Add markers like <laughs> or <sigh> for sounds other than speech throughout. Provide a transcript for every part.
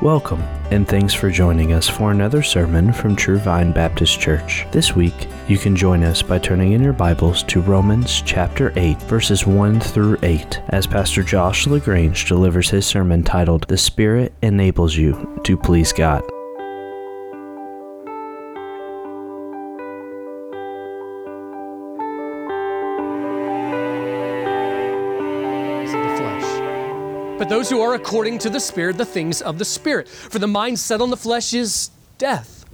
Welcome, and thanks for joining us for another sermon from True Vine Baptist Church. This week, you can join us by turning in your Bibles to Romans chapter 8, verses 1 through 8, as Pastor Josh LaGrange delivers his sermon titled, The Spirit Enables You to Please God. Those who are according to the Spirit, the things of the Spirit. For the mind set on the flesh is death.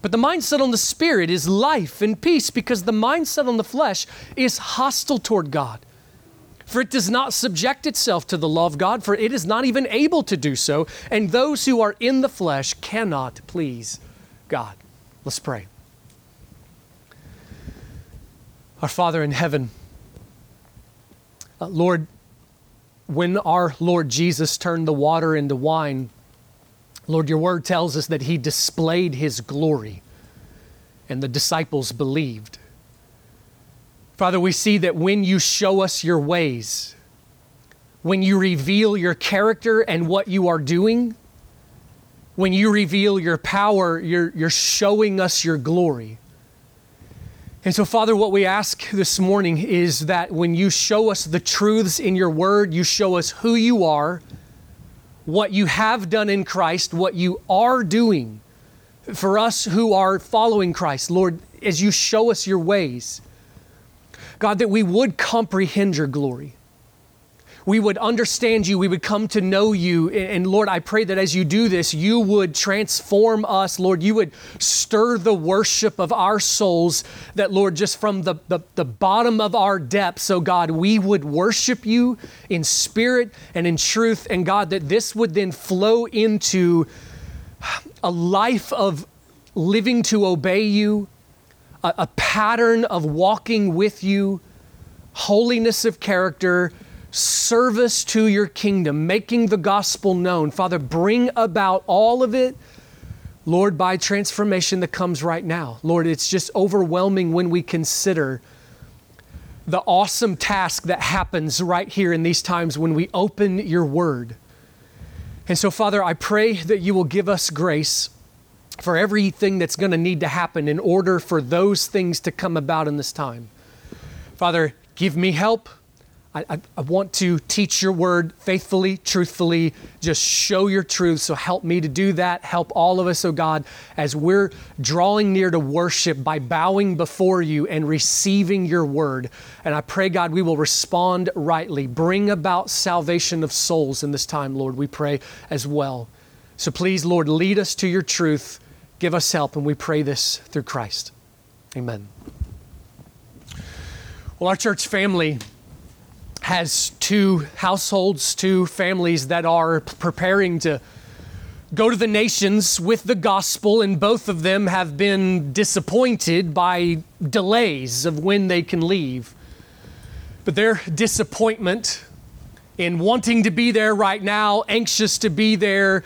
But the mind set on the Spirit is life and peace, because the mind set on the flesh is hostile toward God. For it does not subject itself to the law of God, for it is not even able to do so, and those who are in the flesh cannot please God. Let's pray. Our Father in heaven, uh, Lord, when our Lord Jesus turned the water into wine, Lord, your word tells us that he displayed his glory and the disciples believed. Father, we see that when you show us your ways, when you reveal your character and what you are doing, when you reveal your power, you're, you're showing us your glory. And so, Father, what we ask this morning is that when you show us the truths in your word, you show us who you are, what you have done in Christ, what you are doing for us who are following Christ. Lord, as you show us your ways, God, that we would comprehend your glory we would understand you, we would come to know you. And Lord, I pray that as you do this, you would transform us. Lord, you would stir the worship of our souls, that, Lord, just from the, the, the bottom of our depths, oh God, we would worship you in spirit and in truth. And God, that this would then flow into a life of living to obey you, a, a pattern of walking with you, holiness of character service to your kingdom, making the gospel known. Father, bring about all of it, Lord, by transformation that comes right now. Lord, it's just overwhelming when we consider the awesome task that happens right here in these times when we open your word. And so, Father, I pray that you will give us grace for everything that's going to need to happen in order for those things to come about in this time. Father, give me help. I, I, I, want to teach your word faithfully, truthfully, just show your truth. So help me to do that. Help all of us, oh God, as we're drawing near to worship by bowing before you and receiving your word. And I pray, God, we will respond rightly. Bring about salvation of souls in this time, Lord, we pray as well. So please, Lord, lead us to your truth. Give us help. And we pray this through Christ. Amen. Well, our church family has two households, two families that are preparing to go to the nations with the gospel, and both of them have been disappointed by delays of when they can leave. But their disappointment in wanting to be there right now, anxious to be there,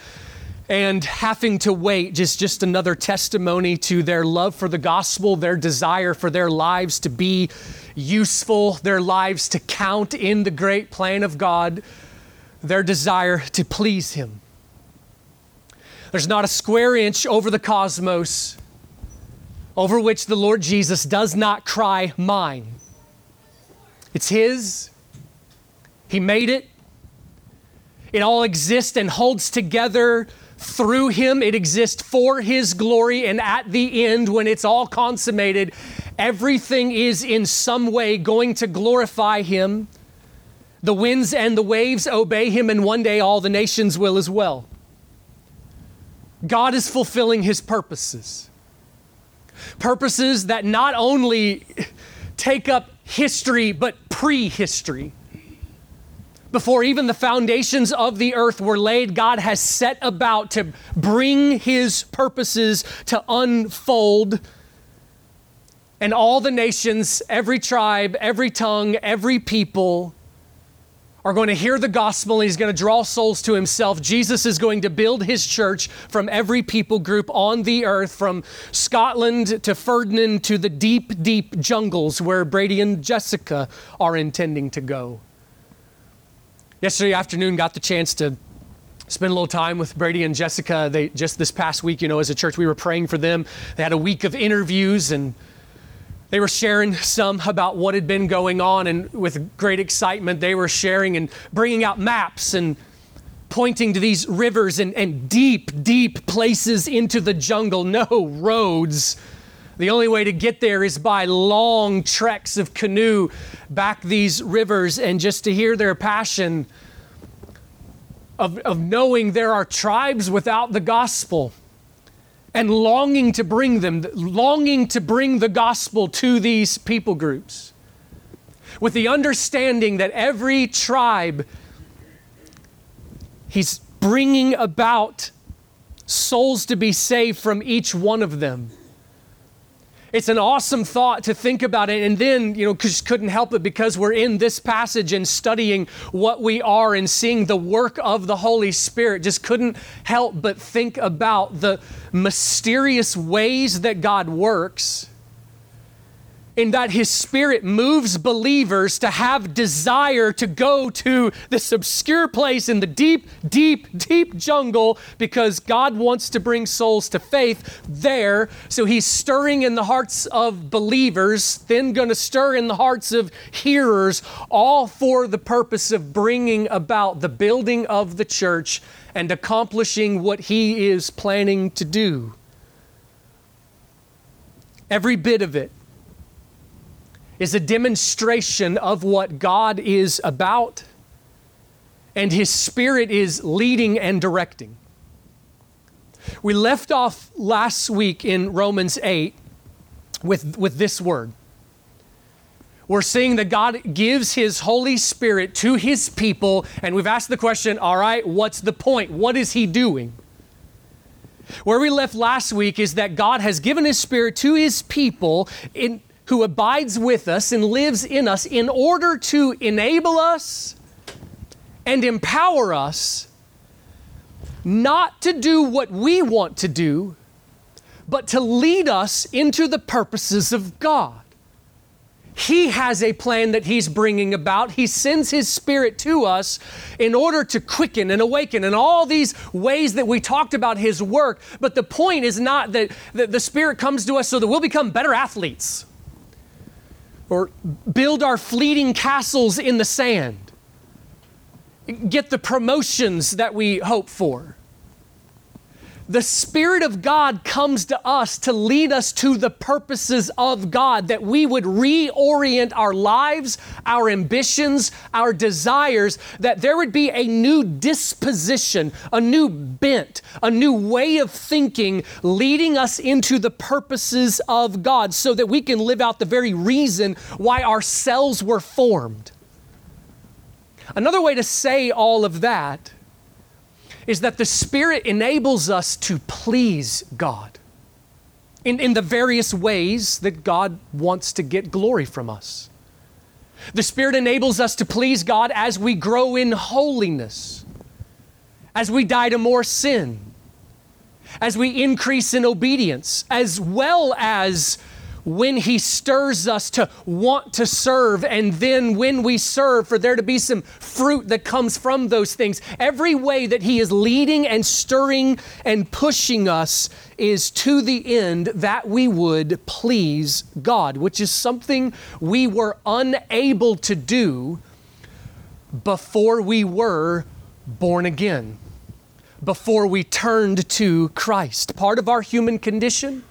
and having to wait just just another testimony to their love for the gospel their desire for their lives to be useful their lives to count in the great plan of god their desire to please him. There's not a square inch over the cosmos over which the lord jesus does not cry mine. It's his. He made it. It all exists and holds together through him. It exists for his glory. And at the end, when it's all consummated, everything is in some way going to glorify him. The winds and the waves obey him, and one day all the nations will as well. God is fulfilling his purposes. Purposes that not only take up history, but prehistory before even the foundations of the earth were laid, God has set about to bring his purposes to unfold. And all the nations, every tribe, every tongue, every people are going to hear the gospel and he's going to draw souls to himself. Jesus is going to build his church from every people group on the earth, from Scotland to Ferdinand to the deep, deep jungles where Brady and Jessica are intending to go. Yesterday afternoon, got the chance to spend a little time with Brady and Jessica. They just this past week, you know, as a church, we were praying for them. They had a week of interviews and they were sharing some about what had been going on, and with great excitement, they were sharing and bringing out maps and pointing to these rivers and, and deep, deep places into the jungle. No roads. The only way to get there is by long treks of canoe back these rivers, and just to hear their passion of, of knowing there are tribes without the gospel and longing to bring them, longing to bring the gospel to these people groups. With the understanding that every tribe, he's bringing about souls to be saved from each one of them it's an awesome thought to think about it. And then, you know, just couldn't help it because we're in this passage and studying what we are and seeing the work of the Holy Spirit. Just couldn't help but think about the mysterious ways that God works in that his spirit moves believers to have desire to go to this obscure place in the deep, deep, deep jungle because God wants to bring souls to faith there. So he's stirring in the hearts of believers, then going to stir in the hearts of hearers, all for the purpose of bringing about the building of the church and accomplishing what he is planning to do. Every bit of it is a demonstration of what God is about, and His Spirit is leading and directing. We left off last week in Romans 8 with, with this word. We're seeing that God gives His Holy Spirit to His people, and we've asked the question all right, what's the point? What is He doing? Where we left last week is that God has given His Spirit to His people in, who abides with us and lives in us in order to enable us and empower us not to do what we want to do, but to lead us into the purposes of God. He has a plan that He's bringing about. He sends His Spirit to us in order to quicken and awaken and all these ways that we talked about His work. But the point is not that, that the Spirit comes to us so that we'll become better athletes or build our fleeting castles in the sand, get the promotions that we hope for. The Spirit of God comes to us to lead us to the purposes of God, that we would reorient our lives, our ambitions, our desires, that there would be a new disposition, a new bent, a new way of thinking leading us into the purposes of God so that we can live out the very reason why our cells were formed. Another way to say all of that is that the Spirit enables us to please God in, in the various ways that God wants to get glory from us. The Spirit enables us to please God as we grow in holiness, as we die to more sin, as we increase in obedience, as well as when He stirs us to want to serve, and then when we serve, for there to be some fruit that comes from those things. Every way that He is leading and stirring and pushing us is to the end that we would please God, which is something we were unable to do before we were born again, before we turned to Christ. Part of our human condition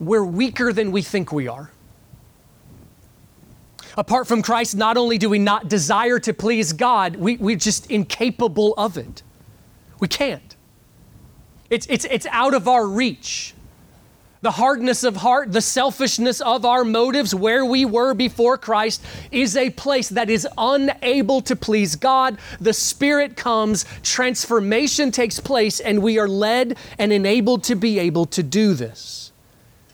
we're weaker than we think we are. Apart from Christ, not only do we not desire to please God, we, we're just incapable of it. We can't. It's, it's, it's out of our reach. The hardness of heart, the selfishness of our motives, where we were before Christ, is a place that is unable to please God. The Spirit comes, transformation takes place, and we are led and enabled to be able to do this.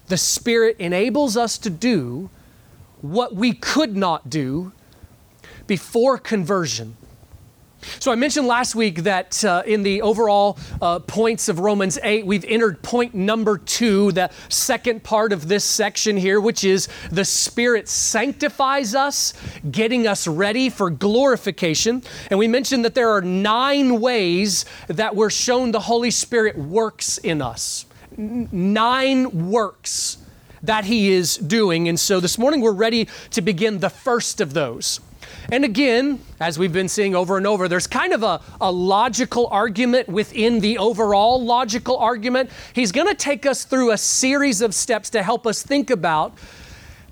The Spirit enables us to do what we could not do before conversion. So I mentioned last week that uh, in the overall uh, points of Romans 8, we've entered point number two, the second part of this section here, which is the Spirit sanctifies us, getting us ready for glorification. And we mentioned that there are nine ways that we're shown the Holy Spirit works in us. Nine works that He is doing. And so this morning we're ready to begin the first of those. And again, as we've been seeing over and over, there's kind of a, a logical argument within the overall logical argument. He's going to take us through a series of steps to help us think about,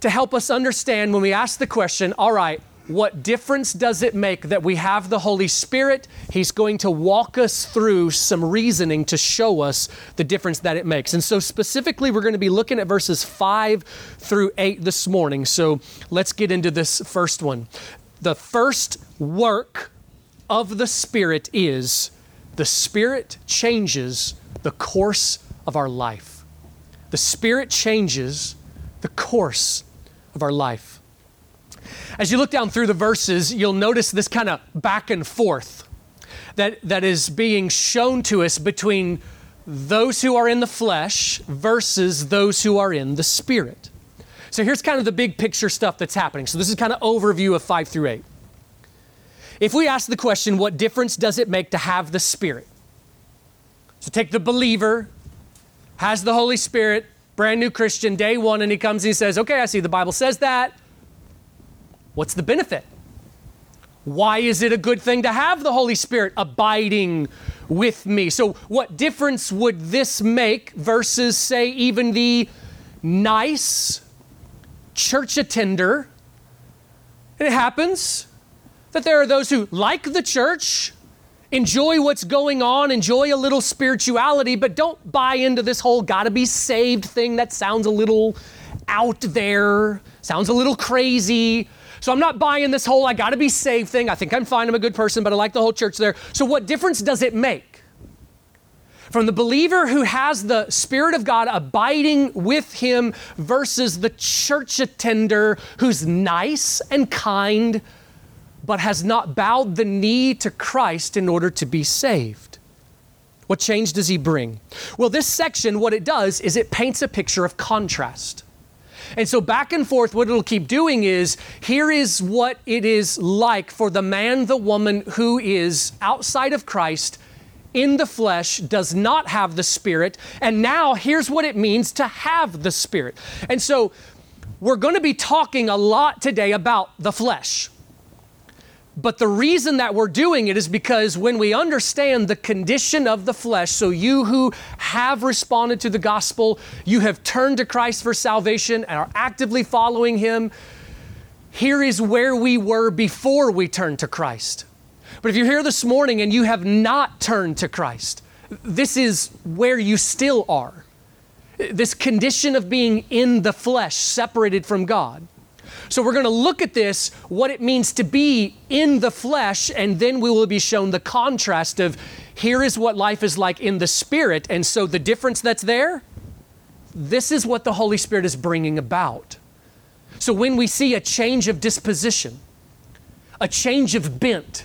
to help us understand when we ask the question, all right, what difference does it make that we have the Holy Spirit? He's going to walk us through some reasoning to show us the difference that it makes. And so, specifically, we're going to be looking at verses 5 through 8 this morning. So, let's get into this first one the first work of the Spirit is the Spirit changes the course of our life. The Spirit changes the course of our life. As you look down through the verses, you'll notice this kind of back and forth that, that is being shown to us between those who are in the flesh versus those who are in the Spirit. So here's kind of the big picture stuff that's happening. So this is kind of overview of 5 through 8. If we ask the question, what difference does it make to have the Spirit? So take the believer, has the Holy Spirit, brand new Christian, day one, and he comes and he says, Okay, I see the Bible says that. What's the benefit? Why is it a good thing to have the Holy Spirit abiding with me? So, what difference would this make versus, say, even the nice church attender. And it happens that there are those who like the church, enjoy what's going on, enjoy a little spirituality, but don't buy into this whole gotta be saved thing that sounds a little out there, sounds a little crazy. So I'm not buying this whole I gotta be saved thing. I think I'm fine, I'm a good person, but I like the whole church there. So what difference does it make? from the believer who has the Spirit of God abiding with him versus the church attender who's nice and kind but has not bowed the knee to Christ in order to be saved. What change does he bring? Well, this section, what it does is it paints a picture of contrast. And so, back and forth, what it'll keep doing is here is what it is like for the man, the woman who is outside of Christ in the flesh does not have the Spirit. And now here's what it means to have the Spirit. And so we're going to be talking a lot today about the flesh. But the reason that we're doing it is because when we understand the condition of the flesh, so you who have responded to the gospel, you have turned to Christ for salvation and are actively following Him, here is where we were before we turned to Christ. But if you're here this morning and you have not turned to Christ, this is where you still are. This condition of being in the flesh, separated from God. So we're going to look at this, what it means to be in the flesh, and then we will be shown the contrast of here is what life is like in the spirit. And so the difference that's there, this is what the Holy Spirit is bringing about. So when we see a change of disposition, a change of bent,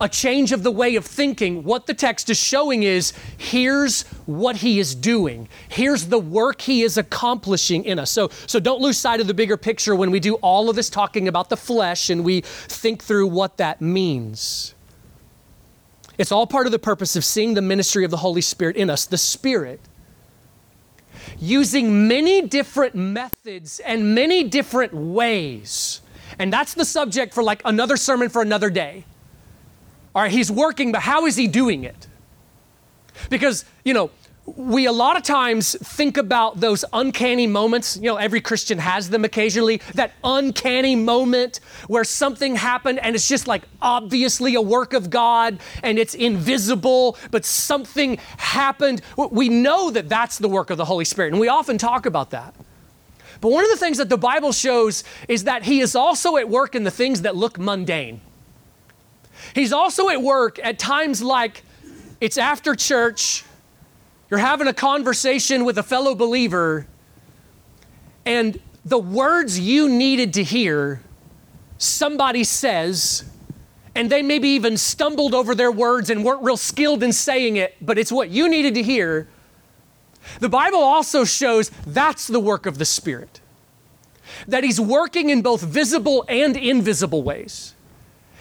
a change of the way of thinking, what the text is showing is here's what he is doing. Here's the work he is accomplishing in us. So, so don't lose sight of the bigger picture when we do all of this talking about the flesh and we think through what that means. It's all part of the purpose of seeing the ministry of the Holy Spirit in us, the Spirit. Using many different methods and many different ways. And that's the subject for like another sermon for another day. All right, he's working, but how is he doing it? Because, you know, we a lot of times think about those uncanny moments. You know, every Christian has them occasionally. That uncanny moment where something happened and it's just like obviously a work of God and it's invisible, but something happened. We know that that's the work of the Holy Spirit, and we often talk about that. But one of the things that the Bible shows is that He is also at work in the things that look mundane. He's also at work at times like it's after church, you're having a conversation with a fellow believer, and the words you needed to hear, somebody says, and they maybe even stumbled over their words and weren't real skilled in saying it, but it's what you needed to hear. The Bible also shows that's the work of the Spirit. That He's working in both visible and invisible ways.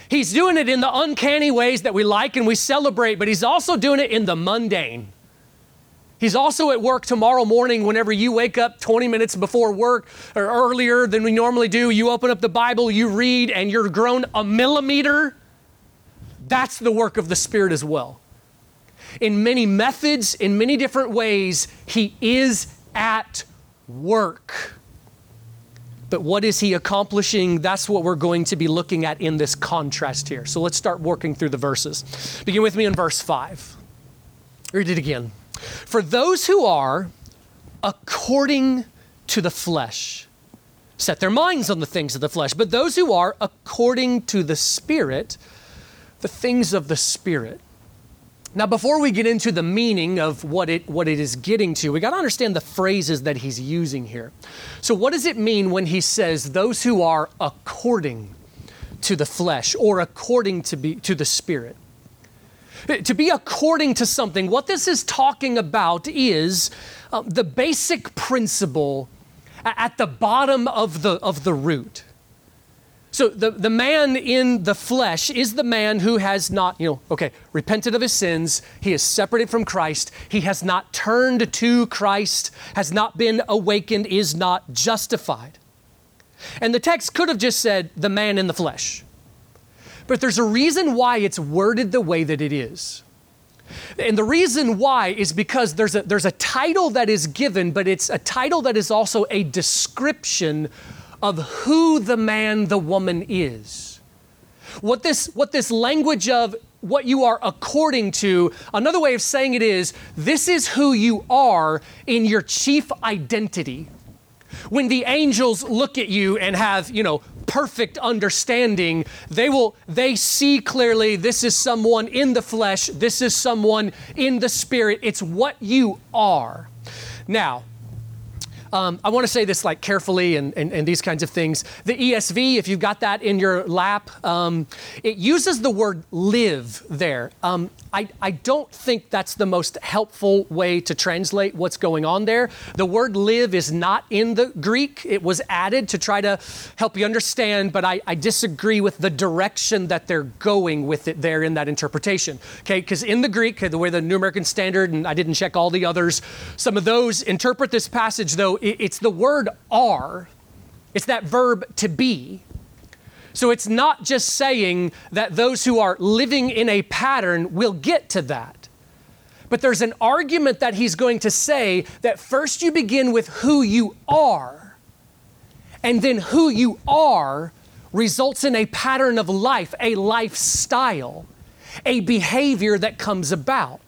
He's doing it in the uncanny ways that we like and we celebrate, but He's also doing it in the mundane. He's also at work tomorrow morning whenever you wake up 20 minutes before work or earlier than we normally do. You open up the Bible, you read, and you're grown a millimeter that's the work of the Spirit as well. In many methods, in many different ways, He is at work. But what is He accomplishing? That's what we're going to be looking at in this contrast here. So let's start working through the verses. Begin with me in verse 5. Read it again. For those who are according to the flesh, set their minds on the things of the flesh, but those who are according to the Spirit, the things of the Spirit. Now, before we get into the meaning of what it, what it is getting to, we got to understand the phrases that he's using here. So, what does it mean when he says, those who are according to the flesh or according to, be, to the Spirit? To be according to something, what this is talking about is uh, the basic principle at the bottom of the, of the root. So the, the man in the flesh is the man who has not, you know, okay, repented of his sins. He is separated from Christ. He has not turned to Christ, has not been awakened, is not justified. And the text could have just said the man in the flesh. But there's a reason why it's worded the way that it is. And the reason why is because there's a, there's a title that is given, but it's a title that is also a description of who the man, the woman is. What this, what this language of what you are according to, another way of saying it is, this is who you are in your chief identity. When the angels look at you and have, you know, perfect understanding, they will they see clearly this is someone in the flesh, this is someone in the spirit. It's what you are. Now, um, I want to say this like carefully and, and, and, these kinds of things. The ESV, if you've got that in your lap, um, it uses the word live there. Um, I, I don't think that's the most helpful way to translate what's going on there. The word live is not in the Greek, it was added to try to help you understand, but I, I disagree with the direction that they're going with it there in that interpretation. Okay, because in the Greek, the way the New American Standard, and I didn't check all the others, some of those interpret this passage though, it's the word are, it's that verb to be so it's not just saying that those who are living in a pattern will get to that. But there's an argument that he's going to say that first you begin with who you are, and then who you are results in a pattern of life, a lifestyle, a behavior that comes about.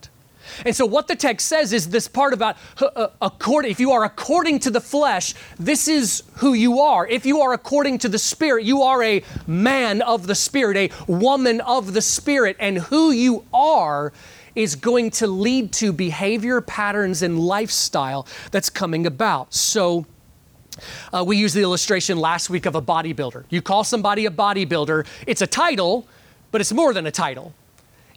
And so, what the text says is this part about uh, according, if you are according to the flesh, this is who you are. If you are according to the Spirit, you are a man of the Spirit, a woman of the Spirit. And who you are is going to lead to behavior patterns and lifestyle that's coming about. So, uh, we used the illustration last week of a bodybuilder. You call somebody a bodybuilder, it's a title, but it's more than a title.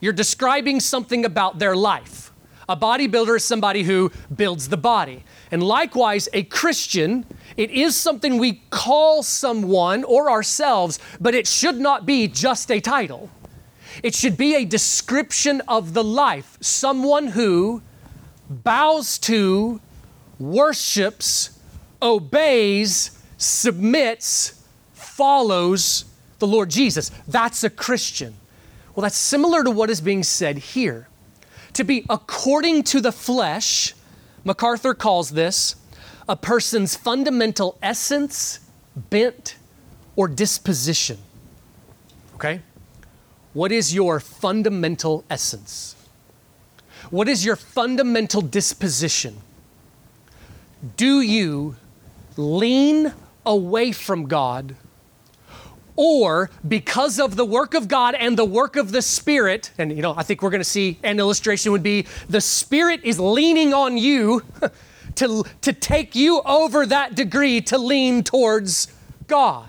You're describing something about their life. A bodybuilder is somebody who builds the body. And likewise, a Christian, it is something we call someone or ourselves, but it should not be just a title. It should be a description of the life. Someone who bows to, worships, obeys, submits, follows the Lord Jesus. That's a Christian. Well, that's similar to what is being said here. To be according to the flesh, MacArthur calls this a person's fundamental essence, bent, or disposition. Okay? What is your fundamental essence? What is your fundamental disposition? Do you lean away from God or because of the work of God and the work of the Spirit, and you know, I think we're going to see an illustration would be the Spirit is leaning on you <laughs> to, to take you over that degree to lean towards God.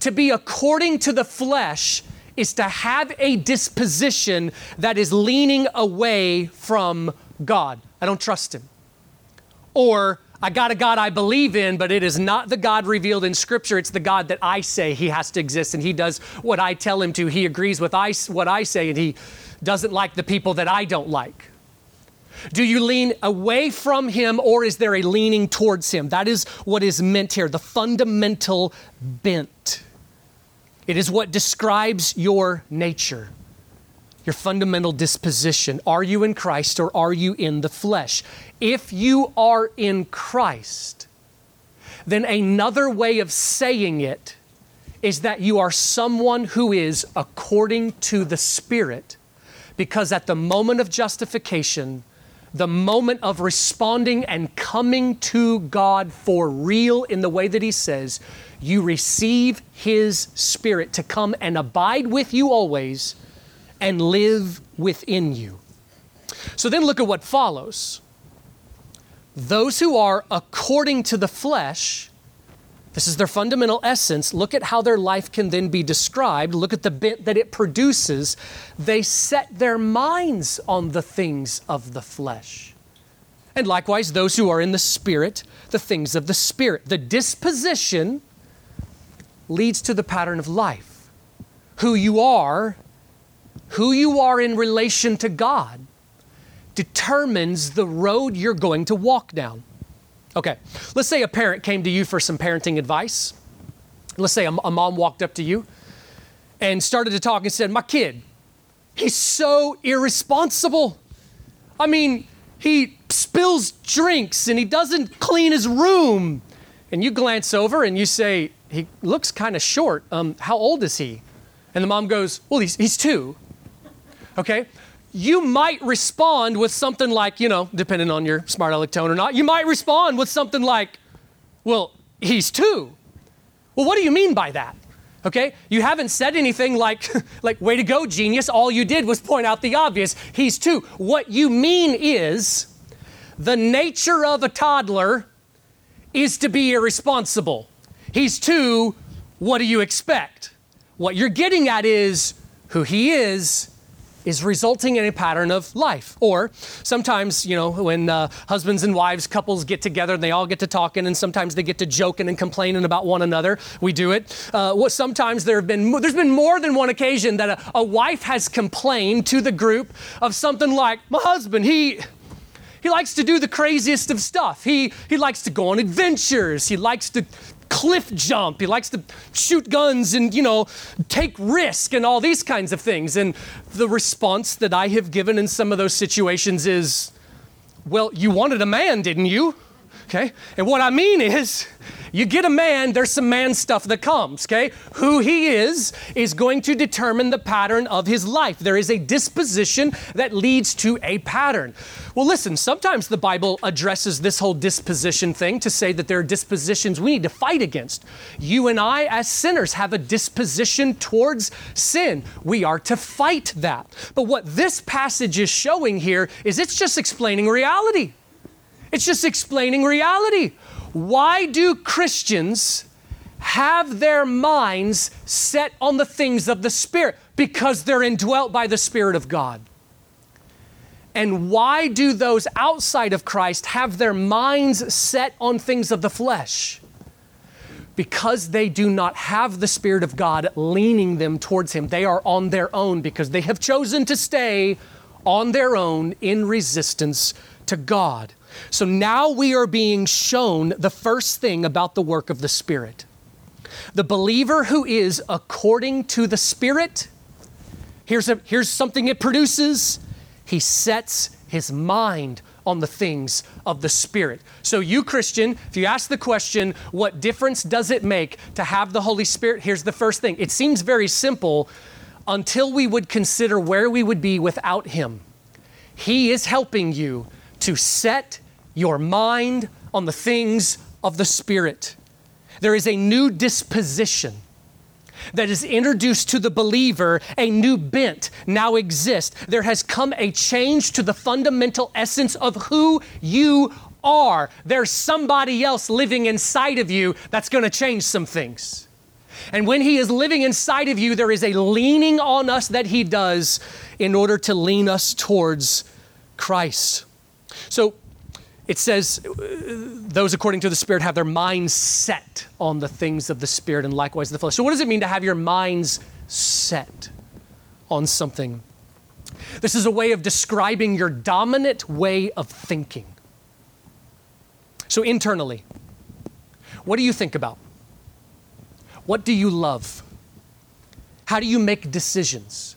To be according to the flesh is to have a disposition that is leaning away from God. I don't trust Him. Or I got a God I believe in, but it is not the God revealed in Scripture. It's the God that I say He has to exist, and He does what I tell Him to. He agrees with I, what I say, and He doesn't like the people that I don't like. Do you lean away from Him, or is there a leaning towards Him? That is what is meant here the fundamental bent. It is what describes your nature, your fundamental disposition. Are you in Christ or are you in the flesh? If you are in Christ, then another way of saying it is that you are someone who is according to the Spirit, because at the moment of justification, the moment of responding and coming to God for real in the way that He says, you receive His Spirit to come and abide with you always and live within you. So then look at what follows. Those who are according to the flesh, this is their fundamental essence. Look at how their life can then be described. Look at the bit that it produces. They set their minds on the things of the flesh. And likewise, those who are in the Spirit, the things of the Spirit. The disposition leads to the pattern of life. Who you are, who you are in relation to God, determines the road you're going to walk down. Okay, let's say a parent came to you for some parenting advice. Let's say a, a mom walked up to you and started to talk and said, My kid, he's so irresponsible. I mean, he spills drinks and he doesn't clean his room. And you glance over and you say, he looks kind of short. Um, how old is he? And the mom goes, Well, he's, he's two. Okay? You might respond with something like, you know, depending on your smart aleck tone or not, you might respond with something like, Well, he's two. Well, what do you mean by that? Okay? You haven't said anything like, <laughs> like, way to go, genius. All you did was point out the obvious. He's two. What you mean is the nature of a toddler is to be irresponsible. He's two, what do you expect? What you're getting at is who he is is resulting in a pattern of life. Or sometimes, you know, when uh, husbands and wives, couples get together and they all get to talking, and sometimes they get to joking and complaining about one another. We do it. Uh, sometimes there have been there's been more than one occasion that a, a wife has complained to the group of something like, "My husband, he." He likes to do the craziest of stuff. He, he likes to go on adventures. He likes to cliff jump. He likes to shoot guns and, you know, take risk and all these kinds of things. And the response that I have given in some of those situations is, well, you wanted a man, didn't you? Okay? And what I mean is, you get a man, there's some man stuff that comes, okay? Who he is is going to determine the pattern of his life. There is a disposition that leads to a pattern. Well, listen, sometimes the Bible addresses this whole disposition thing to say that there are dispositions we need to fight against. You and I, as sinners, have a disposition towards sin. We are to fight that. But what this passage is showing here is it's just explaining reality. It's just explaining reality. Why do Christians have their minds set on the things of the Spirit? Because they're indwelt by the Spirit of God. And why do those outside of Christ have their minds set on things of the flesh? Because they do not have the Spirit of God leaning them towards Him. They are on their own because they have chosen to stay on their own in resistance to God. So now we are being shown the first thing about the work of the Spirit. The believer who is according to the Spirit, here's, a, here's something it produces. He sets his mind on the things of the Spirit. So, you, Christian, if you ask the question, what difference does it make to have the Holy Spirit? Here's the first thing. It seems very simple until we would consider where we would be without Him. He is helping you to set your mind on the things of the Spirit. There is a new disposition that is introduced to the believer, a new bent now exists. There has come a change to the fundamental essence of who you are. There's somebody else living inside of you that's going to change some things. And when He is living inside of you, there is a leaning on us that He does in order to lean us towards Christ. So it says, uh, those according to the Spirit have their minds set on the things of the Spirit and likewise the flesh. So, what does it mean to have your minds set on something? This is a way of describing your dominant way of thinking. So, internally, what do you think about? What do you love? How do you make decisions?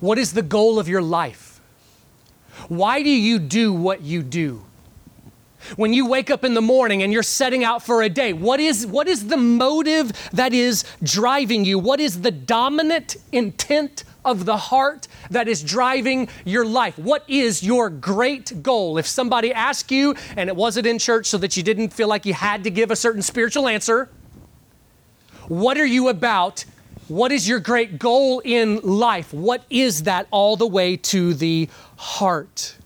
What is the goal of your life? Why do you do what you do? When you wake up in the morning and you're setting out for a day, what is, what is the motive that is driving you? What is the dominant intent of the heart that is driving your life? What is your great goal? If somebody asked you and it wasn't in church so that you didn't feel like you had to give a certain spiritual answer, what are you about? What is your great goal in life? What is that all the way to the heart?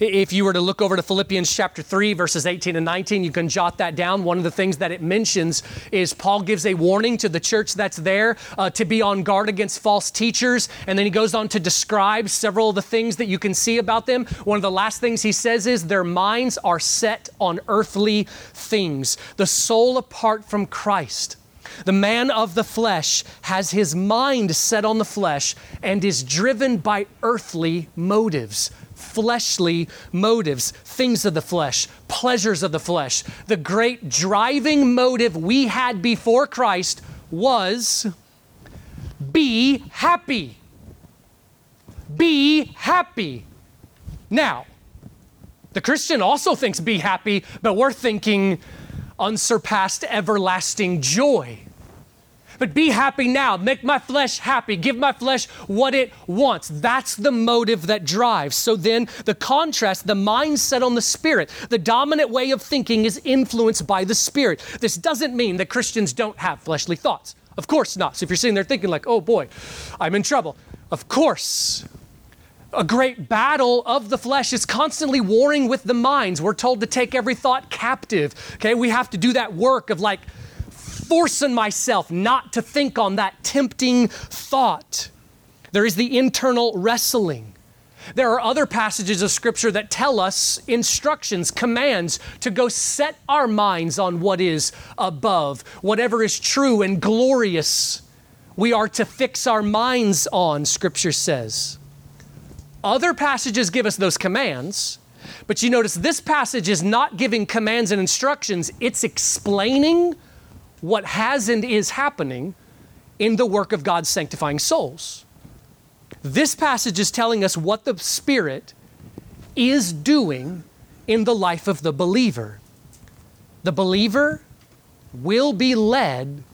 If you were to look over to Philippians chapter 3, verses 18 and 19, you can jot that down. One of the things that it mentions is Paul gives a warning to the church that's there uh, to be on guard against false teachers. And then he goes on to describe several of the things that you can see about them. One of the last things he says is their minds are set on earthly things, the soul apart from Christ. The man of the flesh has his mind set on the flesh and is driven by earthly motives fleshly motives, things of the flesh, pleasures of the flesh. The great driving motive we had before Christ was be happy. Be happy. Now, the Christian also thinks be happy, but we're thinking unsurpassed everlasting joy. But be happy now. Make my flesh happy. Give my flesh what it wants. That's the motive that drives. So then, the contrast, the mindset on the Spirit, the dominant way of thinking is influenced by the Spirit. This doesn't mean that Christians don't have fleshly thoughts. Of course not. So if you're sitting there thinking, like, oh boy, I'm in trouble, of course. A great battle of the flesh is constantly warring with the minds. We're told to take every thought captive. Okay, we have to do that work of like, forcing myself not to think on that tempting thought. There is the internal wrestling. There are other passages of Scripture that tell us instructions, commands to go set our minds on what is above, whatever is true and glorious. We are to fix our minds on, Scripture says. Other passages give us those commands, but you notice this passage is not giving commands and instructions, it's explaining what has and is happening in the work of God's sanctifying souls. This passage is telling us what the Spirit is doing in the life of the believer. The believer will be led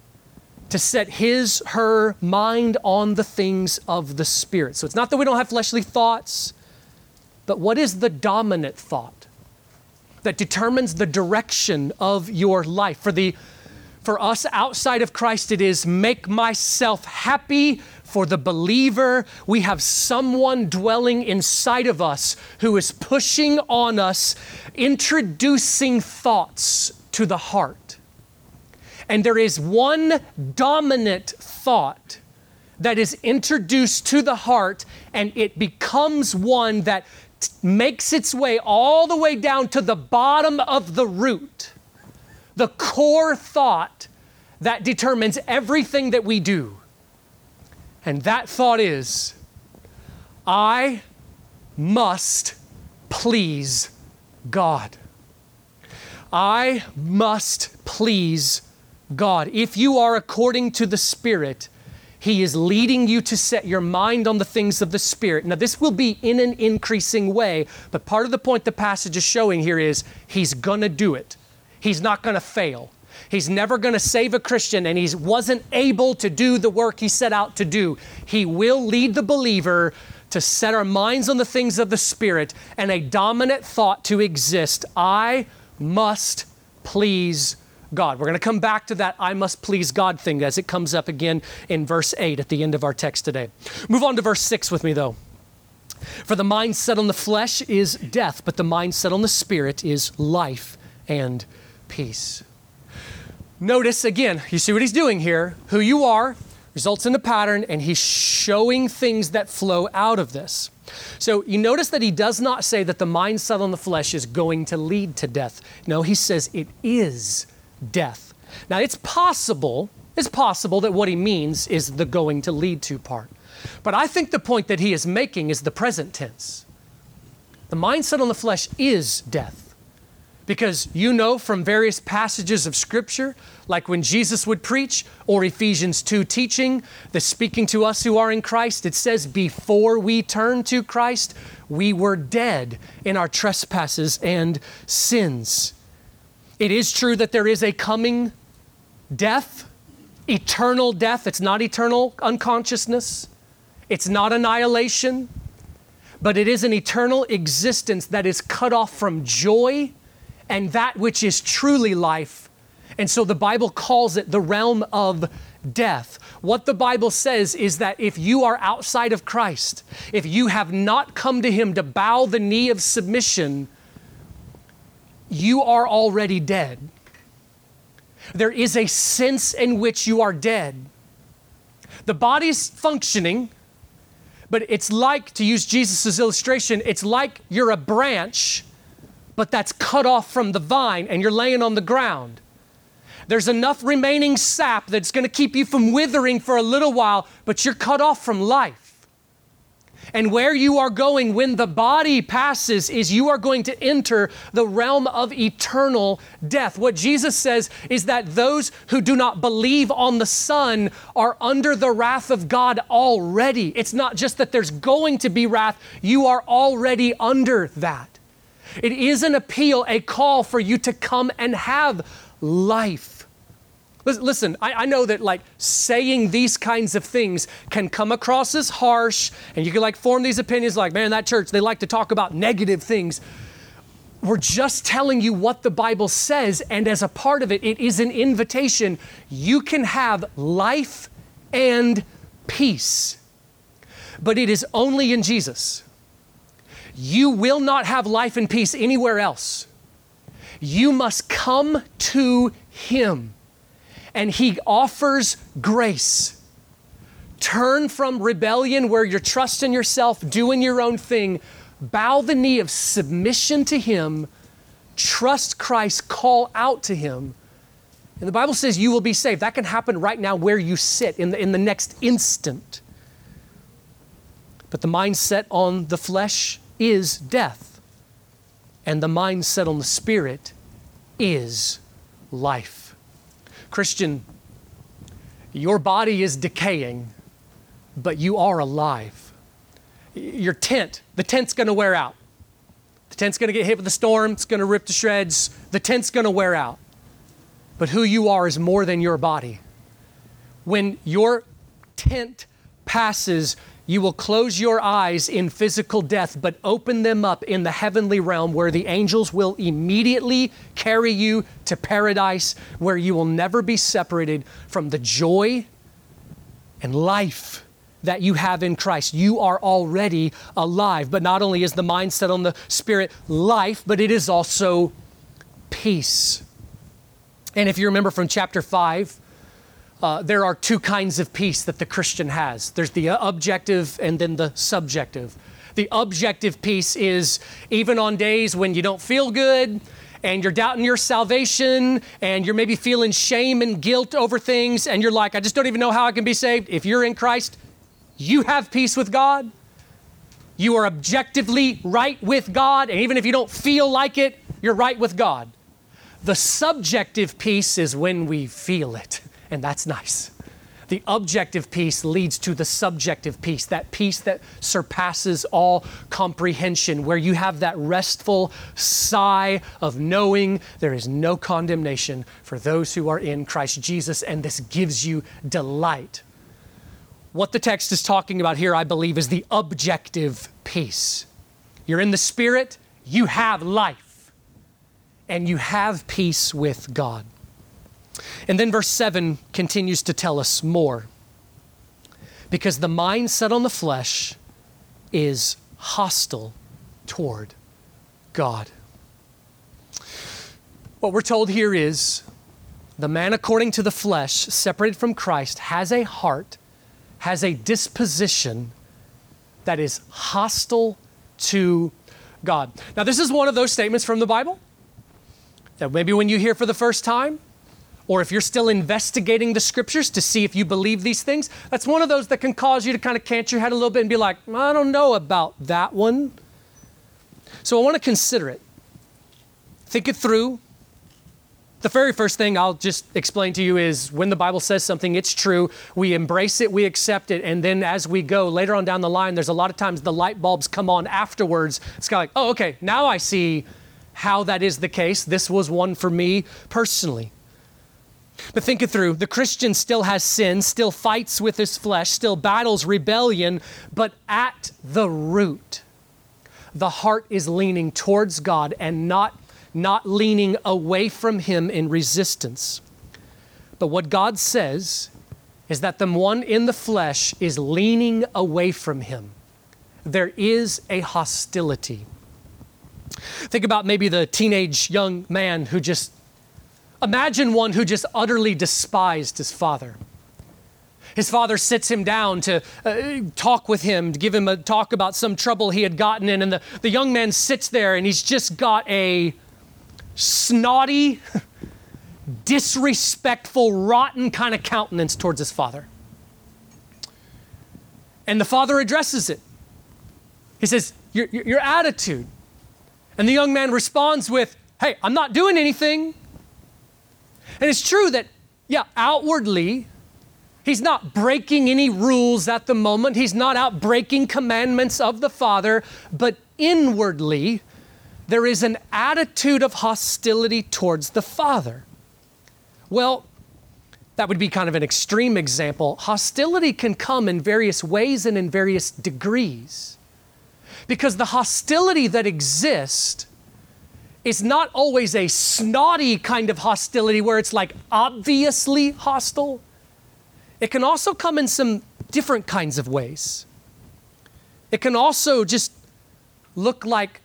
to set his, her mind on the things of the Spirit. So it's not that we don't have fleshly thoughts, but what is the dominant thought that determines the direction of your life? For the for us outside of Christ, it is make myself happy. For the believer, we have someone dwelling inside of us who is pushing on us, introducing thoughts to the heart. And there is one dominant thought that is introduced to the heart, and it becomes one that t- makes its way all the way down to the bottom of the root the core thought that determines everything that we do. And that thought is I must please God. I must please God. If you are according to the Spirit, He is leading you to set your mind on the things of the Spirit. Now, this will be in an increasing way, but part of the point the passage is showing here is He's gonna do it. He's not going to fail. He's never going to save a Christian, and he wasn't able to do the work he set out to do. He will lead the believer to set our minds on the things of the Spirit and a dominant thought to exist I must please God. We're going to come back to that I must please God thing as it comes up again in verse 8 at the end of our text today. Move on to verse 6 with me, though. For the mind set on the flesh is death, but the mind set on the Spirit is life and peace. Notice again, you see what he's doing here. Who you are results in a pattern, and he's showing things that flow out of this. So you notice that he does not say that the mind set on the flesh is going to lead to death. No, he says it is death. Now it's possible, it's possible that what he means is the going to lead to part. But I think the point that he is making is the present tense. The mindset on the flesh is death. Because you know from various passages of Scripture, like when Jesus would preach, or Ephesians 2 teaching, the speaking to us who are in Christ, it says, Before we turned to Christ, we were dead in our trespasses and sins. It is true that there is a coming death, eternal death. It's not eternal unconsciousness, it's not annihilation, but it is an eternal existence that is cut off from joy and that which is truly life. And so the Bible calls it the realm of death. What the Bible says is that if you are outside of Christ, if you have not come to Him to bow the knee of submission, you are already dead. There is a sense in which you are dead. The body's functioning, but it's like, to use Jesus' illustration, it's like you're a branch but that's cut off from the vine and you're laying on the ground. There's enough remaining sap that's going to keep you from withering for a little while, but you're cut off from life. And where you are going when the body passes is you are going to enter the realm of eternal death. What Jesus says is that those who do not believe on the Son are under the wrath of God already. It's not just that there's going to be wrath, you are already under that. It is an appeal, a call for you to come and have life. Listen, I, I, know that like saying these kinds of things can come across as harsh, and you can like form these opinions like, man, that church, they like to talk about negative things. We're just telling you what the Bible says, and as a part of it, it is an invitation. You can have life and peace, but it is only in Jesus. You will not have life and peace anywhere else. You must come to Him, and He offers grace. Turn from rebellion where you're trusting yourself, doing your own thing, bow the knee of submission to Him, trust Christ, call out to Him. And the Bible says you will be saved. That can happen right now where you sit in the, in the next instant. But the mindset on the flesh is death, and the mind set on the spirit is life. Christian, your body is decaying, but you are alive. Your tent, the tent's gonna wear out. The tent's gonna get hit with a storm, it's gonna rip to shreds, the tent's gonna wear out. But who you are is more than your body. When your tent passes, you will close your eyes in physical death, but open them up in the heavenly realm where the angels will immediately carry you to paradise, where you will never be separated from the joy and life that you have in Christ. You are already alive. But not only is the mindset on the Spirit life, but it is also peace. And if you remember from chapter 5, uh, there are two kinds of peace that the Christian has there's the objective and then the subjective. The objective peace is even on days when you don't feel good and you're doubting your salvation and you're maybe feeling shame and guilt over things and you're like, I just don't even know how I can be saved. If you're in Christ, you have peace with God. You are objectively right with God. And even if you don't feel like it, you're right with God. The subjective peace is when we feel it and that's nice. The objective peace leads to the subjective peace, that peace that surpasses all comprehension, where you have that restful sigh of knowing there is no condemnation for those who are in Christ Jesus, and this gives you delight. What the text is talking about here, I believe, is the objective peace. You're in the Spirit, you have life, and you have peace with God. And then verse 7 continues to tell us more. Because the mind set on the flesh is hostile toward God. What we're told here is the man according to the flesh, separated from Christ, has a heart, has a disposition that is hostile to God. Now, this is one of those statements from the Bible that maybe when you hear for the first time, or if you're still investigating the scriptures to see if you believe these things, that's one of those that can cause you to kind of cant your head a little bit and be like, I don't know about that one. So I want to consider it. Think it through. The very first thing I'll just explain to you is when the Bible says something, it's true. We embrace it, we accept it, and then as we go later on down the line, there's a lot of times the light bulbs come on afterwards. It's kind of like, oh, okay, now I see how that is the case. This was one for me personally. But think it through. The Christian still has sin, still fights with his flesh, still battles rebellion, but at the root, the heart is leaning towards God and not, not leaning away from Him in resistance. But what God says is that the one in the flesh is leaning away from Him. There is a hostility. Think about maybe the teenage young man who just, imagine one who just utterly despised his father. His father sits him down to uh, talk with him, to give him a talk about some trouble he had gotten in. And the, the young man sits there and he's just got a snotty, <laughs> disrespectful, rotten kind of countenance towards his father. And the father addresses it. He says, Your, your, your attitude, and the young man responds with, Hey, I'm not doing anything. And it's true that, yeah, outwardly, he's not breaking any rules at the moment. He's not out breaking commandments of the Father, but inwardly, there is an attitude of hostility towards the Father. Well, that would be kind of an extreme example. Hostility can come in various ways and in various degrees. Because the hostility that exists is not always a snotty kind of hostility where it's like obviously hostile. It can also come in some different kinds of ways. It can also just look like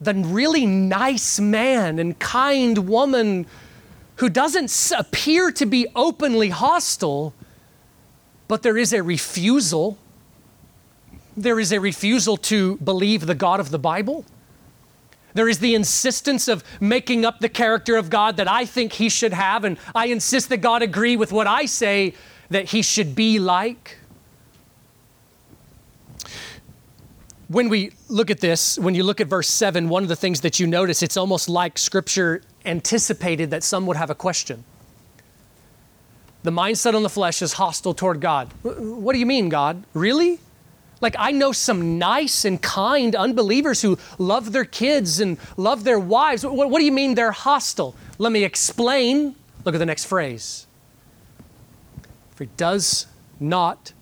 the really nice man and kind woman who doesn't appear to be openly hostile, but there is a refusal there is a refusal to believe the God of the Bible. There is the insistence of making up the character of God that I think he should have, and I insist that God agree with what I say that he should be like. When we look at this, when you look at verse 7, one of the things that you notice, it's almost like Scripture anticipated that some would have a question. The mindset on the flesh is hostile toward God. What do you mean, God? Really? Like, I know some nice and kind unbelievers who love their kids and love their wives. What, what, do you mean they're hostile? Let me explain. Look at the next phrase. For it does not,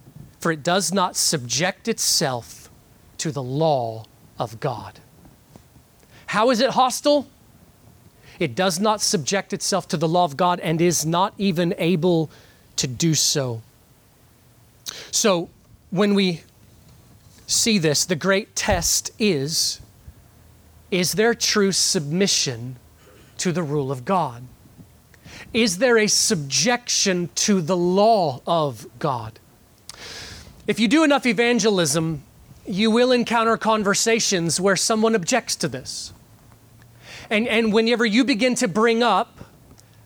for it does not subject itself to the law of God. How is it hostile? It does not subject itself to the law of God and is not even able to do so. So, when we see this. The great test is is there true submission to the rule of God? Is there a subjection to the law of God? If you do enough evangelism, you will encounter conversations where someone objects to this. And, and whenever you begin to bring up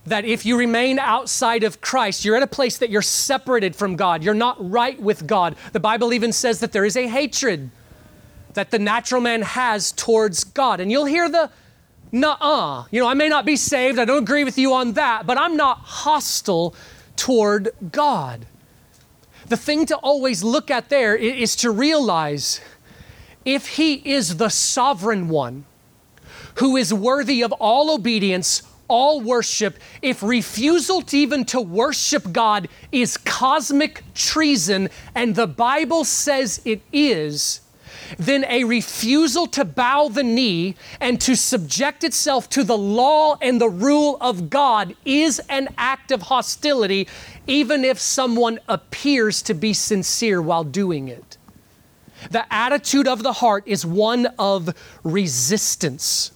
that if you remain outside of Christ, you're at a place that you're separated from God. You're not right with God. The Bible even says that there is a hatred that the natural man has towards God. And you'll hear the nuh-uh. You know, I may not be saved, I don't agree with you on that, but I'm not hostile toward God. The thing to always look at there is to realize if He is the sovereign one who is worthy of all obedience, all worship, if refusal to even to worship God is cosmic treason, and the Bible says it is, then a refusal to bow the knee and to subject itself to the law and the rule of God is an act of hostility, even if someone appears to be sincere while doing it. The attitude of the heart is one of resistance.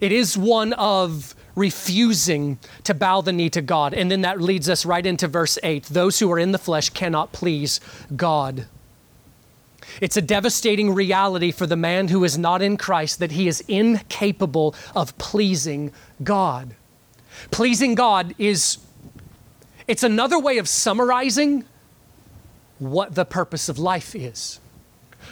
It is one of refusing to bow the knee to God. And then that leads us right into verse 8 those who are in the flesh cannot please God. It's a devastating reality for the man who is not in Christ that he is incapable of pleasing God. Pleasing God is it's another way of summarizing what the purpose of life is.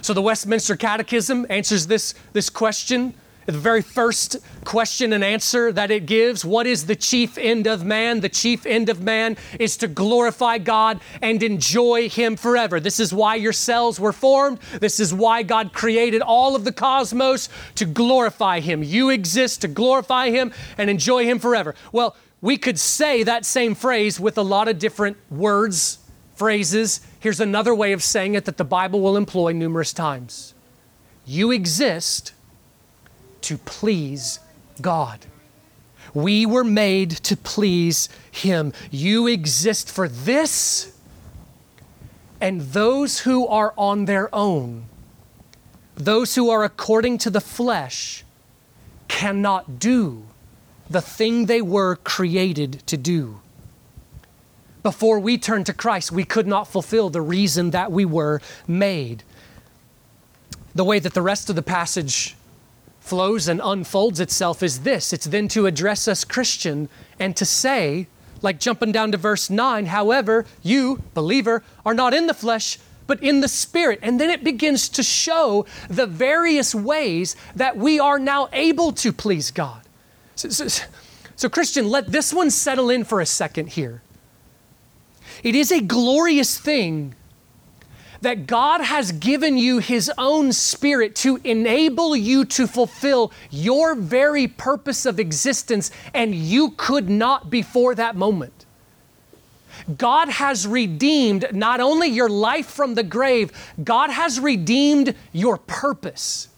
So the Westminster Catechism answers this, this question the very first question and answer that it gives what is the chief end of man? The chief end of man is to glorify God and enjoy Him forever. This is why your cells were formed. This is why God created all of the cosmos to glorify Him. You exist to glorify Him and enjoy Him forever. Well, we could say that same phrase with a lot of different words, phrases. Here's another way of saying it that the Bible will employ numerous times. You exist to please God. We were made to please Him. You exist for this, and those who are on their own, those who are according to the flesh, cannot do the thing they were created to do. Before we turned to Christ, we could not fulfill the reason that we were made. The way that the rest of the passage flows and unfolds itself is this it's then to address us Christian and to say, like jumping down to verse 9, however, you, believer, are not in the flesh, but in the Spirit. And then it begins to show the various ways that we are now able to please God. So, so, so, Christian, let this one settle in for a second here. It is a glorious thing that God has given you His own Spirit to enable you to fulfill your very purpose of existence, and you could not before that moment. God has redeemed not only your life from the grave, God has redeemed your purpose.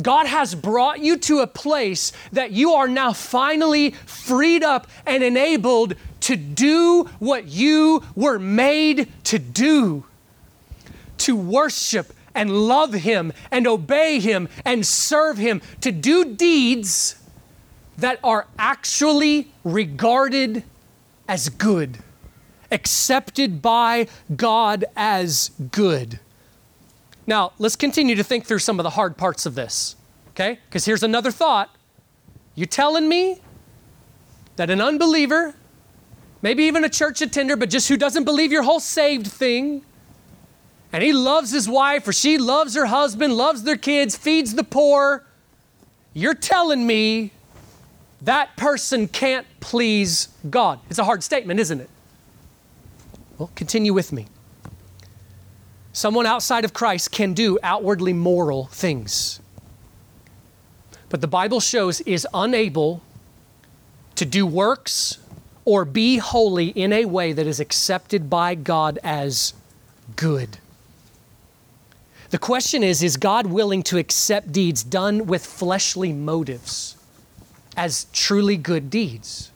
God has brought you to a place that you are now finally freed up and enabled to do what you were made to do to worship and love Him and obey Him and serve Him, to do deeds that are actually regarded as good, accepted by God as good. Now, let's continue to think through some of the hard parts of this, okay? Because here's another thought. You telling me that an unbeliever, maybe even a church attender, but just who doesn't believe your whole saved thing, and he loves his wife or she loves her husband, loves their kids, feeds the poor, you're telling me that person can't please God. It's a hard statement, isn't it? Well, continue with me. Someone outside of Christ can do outwardly moral things, but the Bible shows is unable to do works or be holy in a way that is accepted by God as good. The question is Is God willing to accept deeds done with fleshly motives as truly good deeds?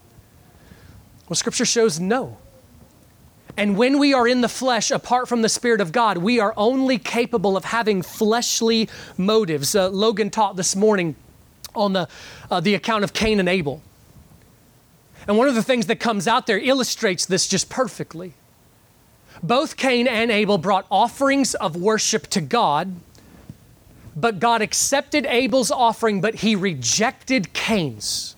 Well, Scripture shows no. And when we are in the flesh, apart from the Spirit of God, we are only capable of having fleshly motives. Uh, Logan taught this morning on the, uh, the account of Cain and Abel. And one of the things that comes out there illustrates this just perfectly. Both Cain and Abel brought offerings of worship to God, but God accepted Abel's offering, but he rejected Cain's.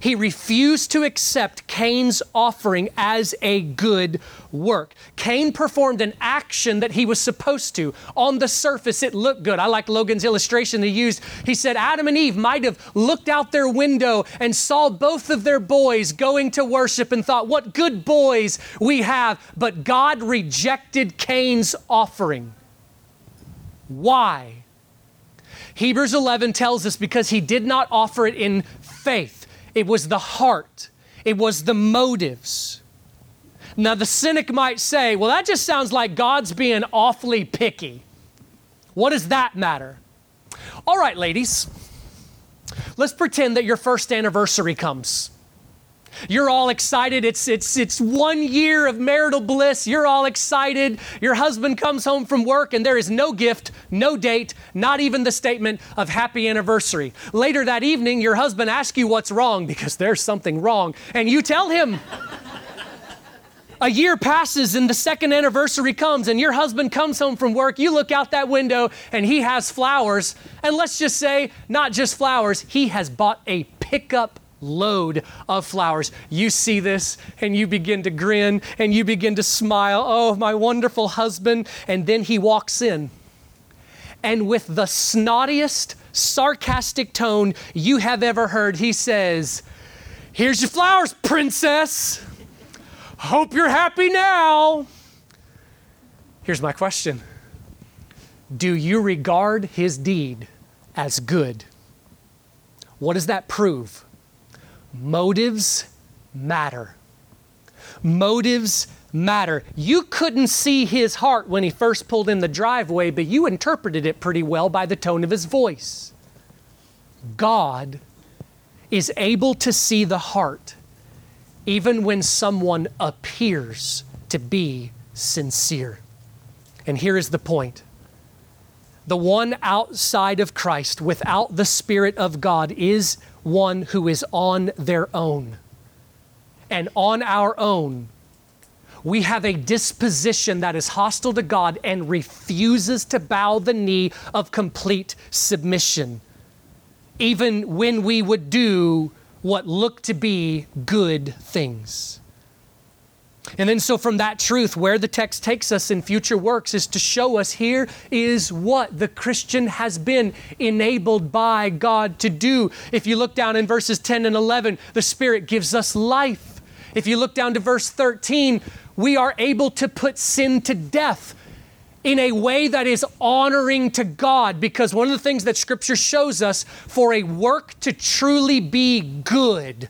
He refused to accept Cain's offering as a good work. Cain performed an action that he was supposed to. On the surface, it looked good. I like Logan's illustration he used. He said Adam and Eve might have looked out their window and saw both of their boys going to worship and thought, What good boys we have. But God rejected Cain's offering. Why? Hebrews 11 tells us because he did not offer it in faith. It was the heart, it was the motives. Now, the cynic might say, well, that just sounds like God's being awfully picky. What does that matter? All right, ladies, let's pretend that your first anniversary comes. You're all excited. It's, it's, it's one year of marital bliss. You're all excited. Your husband comes home from work and there is no gift, no date, not even the statement of happy anniversary. Later that evening, your husband asks you what's wrong because there's something wrong, and you tell him. A year passes and the second anniversary comes, and your husband comes home from work. You look out that window and he has flowers. And let's just say, not just flowers, he has bought a pickup load of flowers. You see this and you begin to grin and you begin to smile. Oh, my wonderful husband. And then he walks in. And with the snottiest, sarcastic tone you have ever heard, he says, Here's your flowers, princess. Hope you're happy now. Here's my question Do you regard his deed as good? What does that prove? Motives matter. Motives matter. You couldn't see his heart when he first pulled in the driveway, but you interpreted it pretty well by the tone of his voice. God is able to see the heart even when someone appears to be sincere. And here is the point the one outside of Christ, without the Spirit of God, is one who is on their own. And on our own, we have a disposition that is hostile to God and refuses to bow the knee of complete submission, even when we would do what look to be good things. And then, so from that truth, where the text takes us in future works is to show us here is what the Christian has been enabled by God to do. If you look down in verses 10 and 11, the Spirit gives us life. If you look down to verse 13, we are able to put sin to death in a way that is honoring to God because one of the things that Scripture shows us for a work to truly be good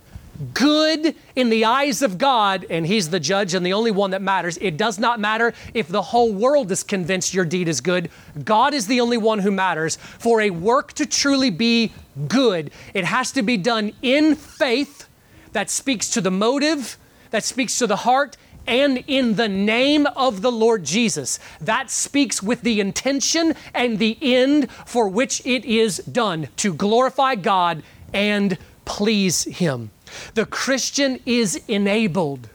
good in the eyes of God, and He's the judge and the only one that matters. It does not matter if the whole world is convinced your deed is good. God is the only one who matters. For a work to truly be good, it has to be done in faith that speaks to the motive, that speaks to the heart, and in the name of the Lord Jesus. That speaks with the intention and the end for which it is done to glorify God and please Him. The Christian is enabled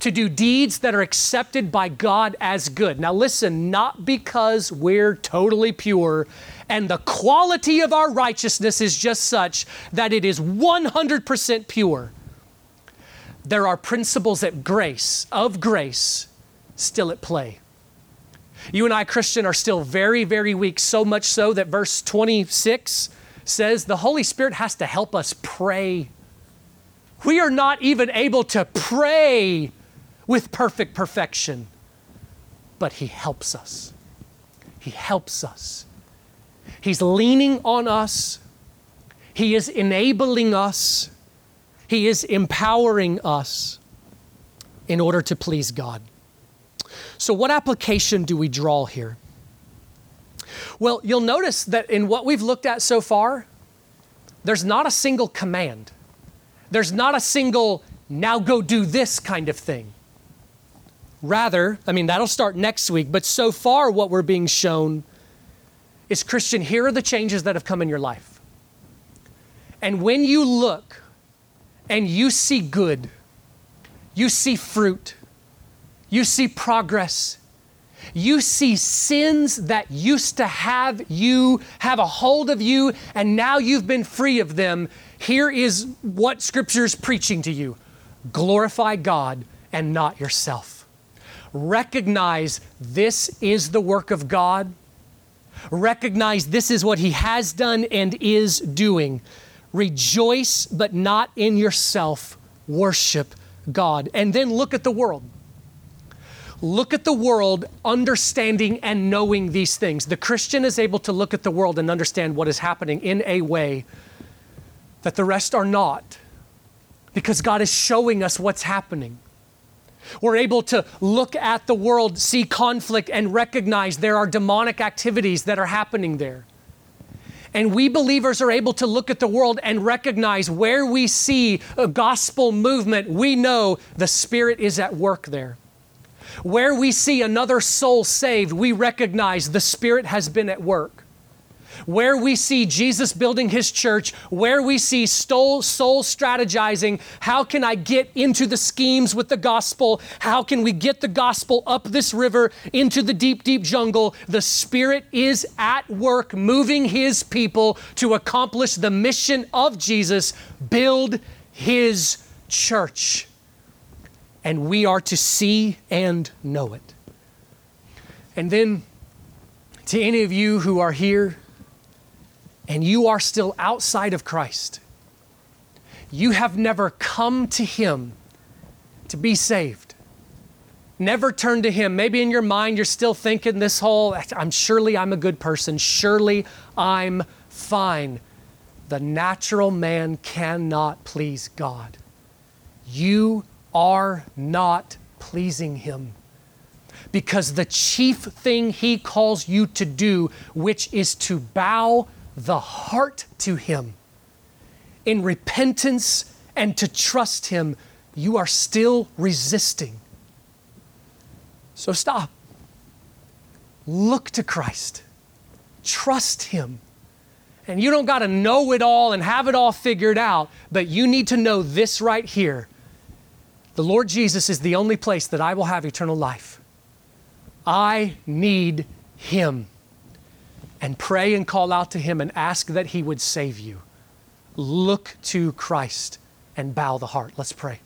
to do deeds that are accepted by God as good. Now, listen, not because we're totally pure and the quality of our righteousness is just such that it is 100% pure. There are principles at grace, of grace, still at play. You and I, Christian, are still very, very weak, so much so that verse 26 says the Holy Spirit has to help us pray we are not even able to pray with perfect perfection, but He helps us. He helps us. He's leaning on us, He is enabling us, He is empowering us in order to please God. So, what application do we draw here? Well, you'll notice that in what we've looked at so far, there's not a single command. There's not a single, now go do this kind of thing. Rather, I mean, that'll start next week, but so far, what we're being shown is Christian, here are the changes that have come in your life. And when you look and you see good, you see fruit, you see progress, you see sins that used to have you have a hold of you, and now you've been free of them. Here is what Scripture is preaching to you glorify God and not yourself. Recognize this is the work of God. Recognize this is what He has done and is doing. Rejoice, but not in yourself. Worship God. And then look at the world. Look at the world understanding and knowing these things. The Christian is able to look at the world and understand what is happening in a way that the rest are not because God is showing us what's happening. We're able to look at the world, see conflict, and recognize there are demonic activities that are happening there. And we believers are able to look at the world and recognize where we see a gospel movement, we know the Spirit is at work there. Where we see another soul saved, we recognize the Spirit has been at work where we see Jesus building his church, where we see soul, strategizing, how can I get into the schemes with the gospel? How can we get the gospel up this river into the deep, deep jungle? The Spirit is at work moving his people to accomplish the mission of Jesus, build his church. And we are to see and know it. And then, to any of you who are here and you are still outside of Christ, you have never come to Him to be saved. Never turn to Him. Maybe in your mind you're still thinking this whole, I'm surely I'm a good person, surely I'm fine. The natural man cannot please God. You are not pleasing Him because the chief thing He calls you to do, which is to bow the heart to Him in repentance and to trust Him, you are still resisting. So stop. Look to Christ. Trust Him. And you don't got to know it all and have it all figured out, but you need to know this right here. The Lord Jesus is the only place that I will have eternal life. I need Him and pray and call out to Him and ask that He would save you. Look to Christ and bow the heart. Let's pray.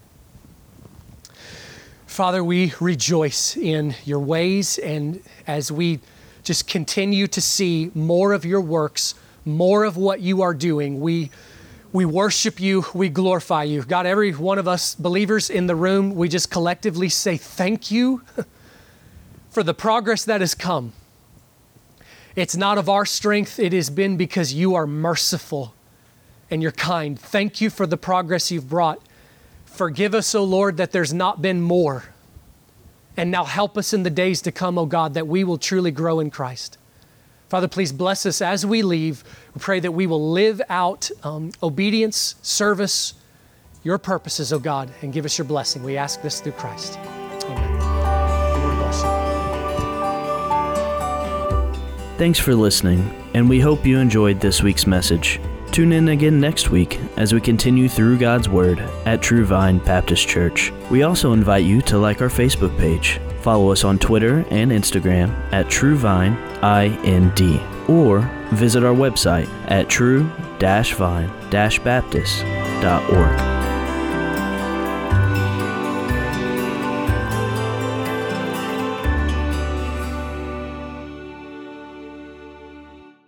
Father, we rejoice in your ways, and as we just continue to see more of your works, more of what you are doing, we, we worship you, we glorify you. God, every one of us believers in the room, we just collectively say thank you <laughs> for the progress that has come. It's not of our strength, it has been because you are merciful and you're kind. Thank you for the progress you've brought. Forgive us, O Lord, that there's not been more. And now help us in the days to come, O God, that we will truly grow in Christ. Father, please bless us as we leave. We pray that we will live out um, obedience, service, your purposes, O God, and give us your blessing. We ask this through Christ. Thanks for listening, and we hope you enjoyed this week's message. Tune in again next week as we continue through God's Word at True Vine Baptist Church. We also invite you to like our Facebook page, follow us on Twitter and Instagram at True Vine IND, or visit our website at true-vine-baptist.org.